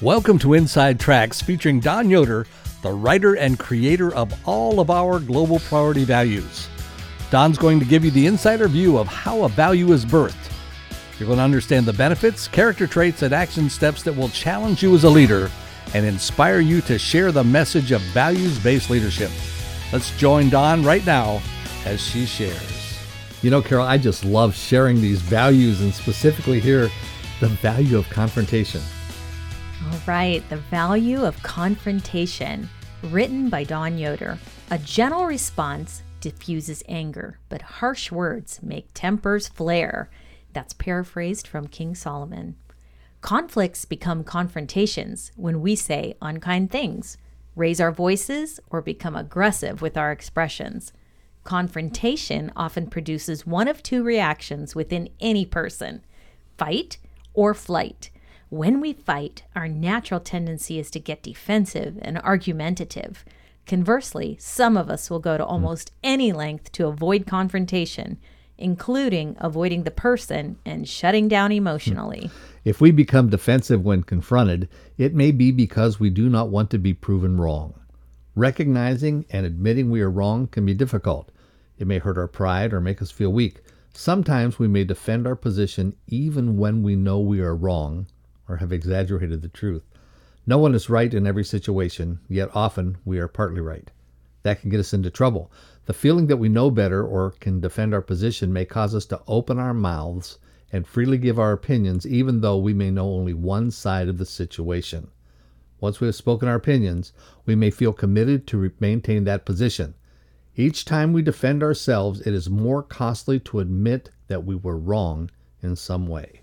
Welcome to Inside Tracks featuring Dawn Yoder, the writer and creator of all of our global priority values. Dawn's going to give you the insider view of how a value is birthed. You're going to understand the benefits, character traits, and action steps that will challenge you as a leader and inspire you to share the message of values based leadership. Let's join Dawn right now as she shares. You know, Carol, I just love sharing these values and specifically here the value of confrontation. All right, The Value of Confrontation, written by Dawn Yoder. A gentle response diffuses anger, but harsh words make tempers flare. That's paraphrased from King Solomon. Conflicts become confrontations when we say unkind things, raise our voices, or become aggressive with our expressions. Confrontation often produces one of two reactions within any person fight or flight. When we fight, our natural tendency is to get defensive and argumentative. Conversely, some of us will go to almost any length to avoid confrontation, including avoiding the person and shutting down emotionally. If we become defensive when confronted, it may be because we do not want to be proven wrong. Recognizing and admitting we are wrong can be difficult. It may hurt our pride or make us feel weak. Sometimes we may defend our position even when we know we are wrong or have exaggerated the truth. No one is right in every situation, yet often we are partly right. That can get us into trouble. The feeling that we know better or can defend our position may cause us to open our mouths and freely give our opinions, even though we may know only one side of the situation. Once we have spoken our opinions, we may feel committed to maintain that position. Each time we defend ourselves, it is more costly to admit that we were wrong in some way.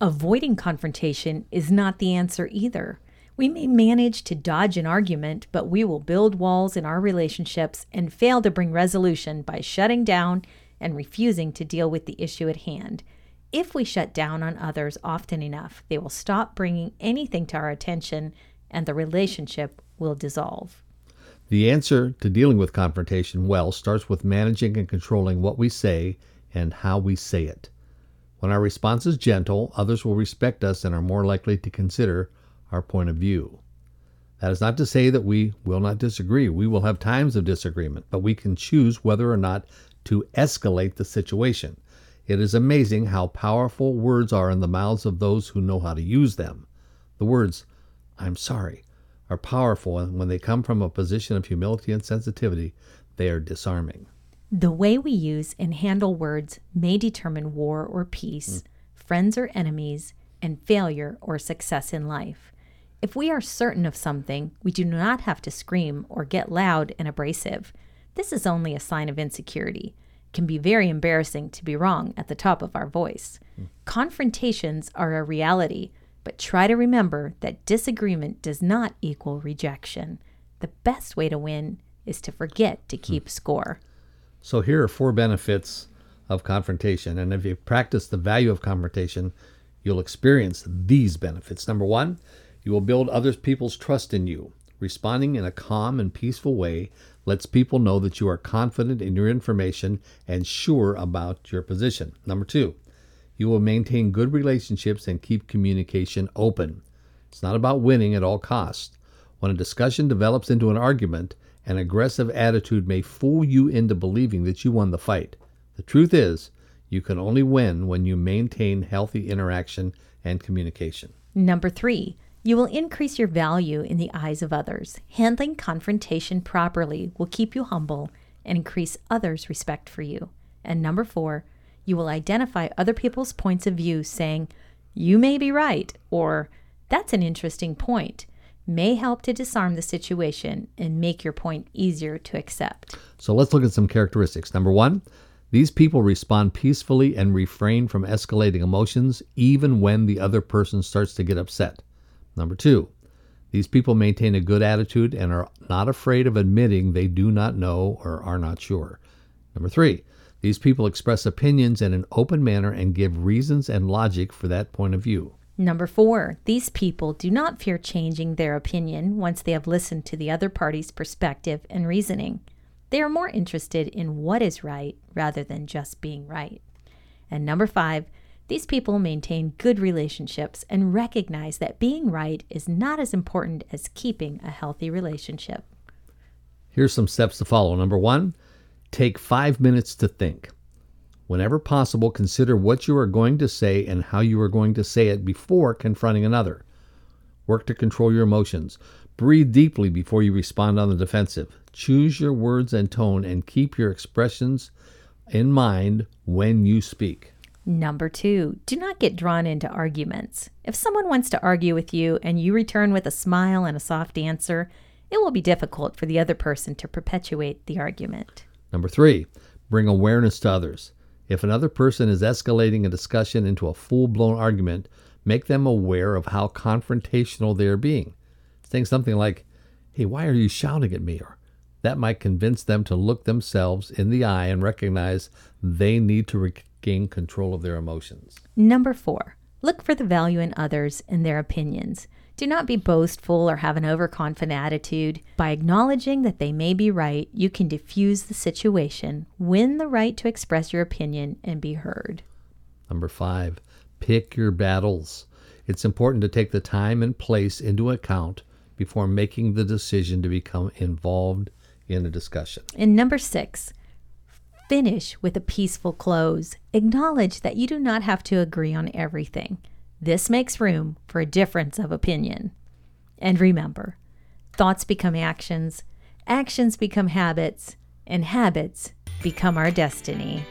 Avoiding confrontation is not the answer either. We may manage to dodge an argument, but we will build walls in our relationships and fail to bring resolution by shutting down and refusing to deal with the issue at hand. If we shut down on others often enough, they will stop bringing anything to our attention and the relationship will dissolve. The answer to dealing with confrontation well starts with managing and controlling what we say and how we say it. When our response is gentle, others will respect us and are more likely to consider our point of view. That is not to say that we will not disagree. We will have times of disagreement, but we can choose whether or not to escalate the situation. It is amazing how powerful words are in the mouths of those who know how to use them. The words, I'm sorry, are powerful, and when they come from a position of humility and sensitivity, they are disarming. The way we use and handle words may determine war or peace, mm. friends or enemies, and failure or success in life. If we are certain of something, we do not have to scream or get loud and abrasive. This is only a sign of insecurity. It can be very embarrassing to be wrong at the top of our voice. Mm. Confrontations are a reality, but try to remember that disagreement does not equal rejection. The best way to win is to forget to keep mm. score. So here are four benefits of confrontation. And if you practice the value of confrontation, you'll experience these benefits. Number one, you will build other people's trust in you. Responding in a calm and peaceful way lets people know that you are confident in your information and sure about your position. Number two, you will maintain good relationships and keep communication open. It's not about winning at all costs. When a discussion develops into an argument, an aggressive attitude may fool you into believing that you won the fight. The truth is, you can only win when you maintain healthy interaction and communication. Number three, you will increase your value in the eyes of others. Handling confrontation properly will keep you humble and increase others' respect for you. And number four, you will identify other people's points of view, saying, You may be right, or That's an interesting point may help to disarm the situation and make your point easier to accept. So let's look at some characteristics. Number one, these people respond peacefully and refrain from escalating emotions even when the other person starts to get upset. Number two, these people maintain a good attitude and are not afraid of admitting they do not know or are not sure. Number three, these people express opinions in an open manner and give reasons and logic for that point of view. Number four, these people do not fear changing their opinion once they have listened to the other party's perspective and reasoning. They are more interested in what is right rather than just being right. And number five, These people maintain good relationships and recognize that being right is not as important as keeping a healthy relationship. Here's some steps to follow. Number one, take five minutes to think. Whenever possible, consider what you are going to say and how you are going to say it before confronting another. Work to control your emotions. Breathe deeply before you respond on the defensive. Choose your words and tone and keep your expressions in mind when you speak. Number two, do not get drawn into arguments. If someone wants to argue with you and you return with a smile and a soft answer, it will be difficult for the other person to perpetuate the argument. Number three, bring awareness to others. If another person is escalating a discussion into a full blown argument, make them aware of how confrontational they are being. Saying something like, Hey, why are you shouting at me? Or that might convince them to look themselves in the eye and recognize they need to regain control of their emotions. Number four, look for the value in others and their opinions. Do not be boastful or have an overconfident attitude. By acknowledging that they may be right, you can diffuse the situation, win the right to express your opinion, and be heard. Number five, pick your battles. It's important to take the time and place into account before making the decision to become involved in a discussion. And number six, finish with a peaceful close. Acknowledge that you do not have to agree on everything. This makes room for a difference of opinion. And remember, thoughts become actions, actions become habits, and habits become our destiny.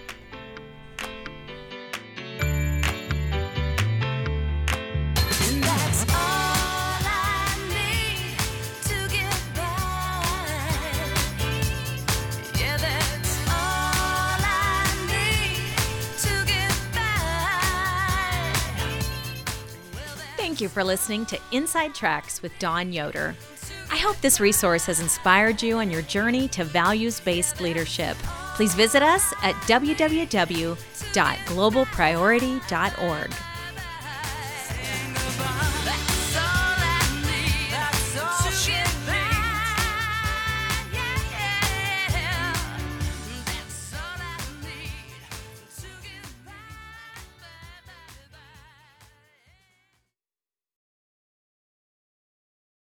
Thank you for listening to Inside Tracks with Dawn Yoder. I hope this resource has inspired you on your journey to values based leadership. Please visit us at www.globalpriority.org.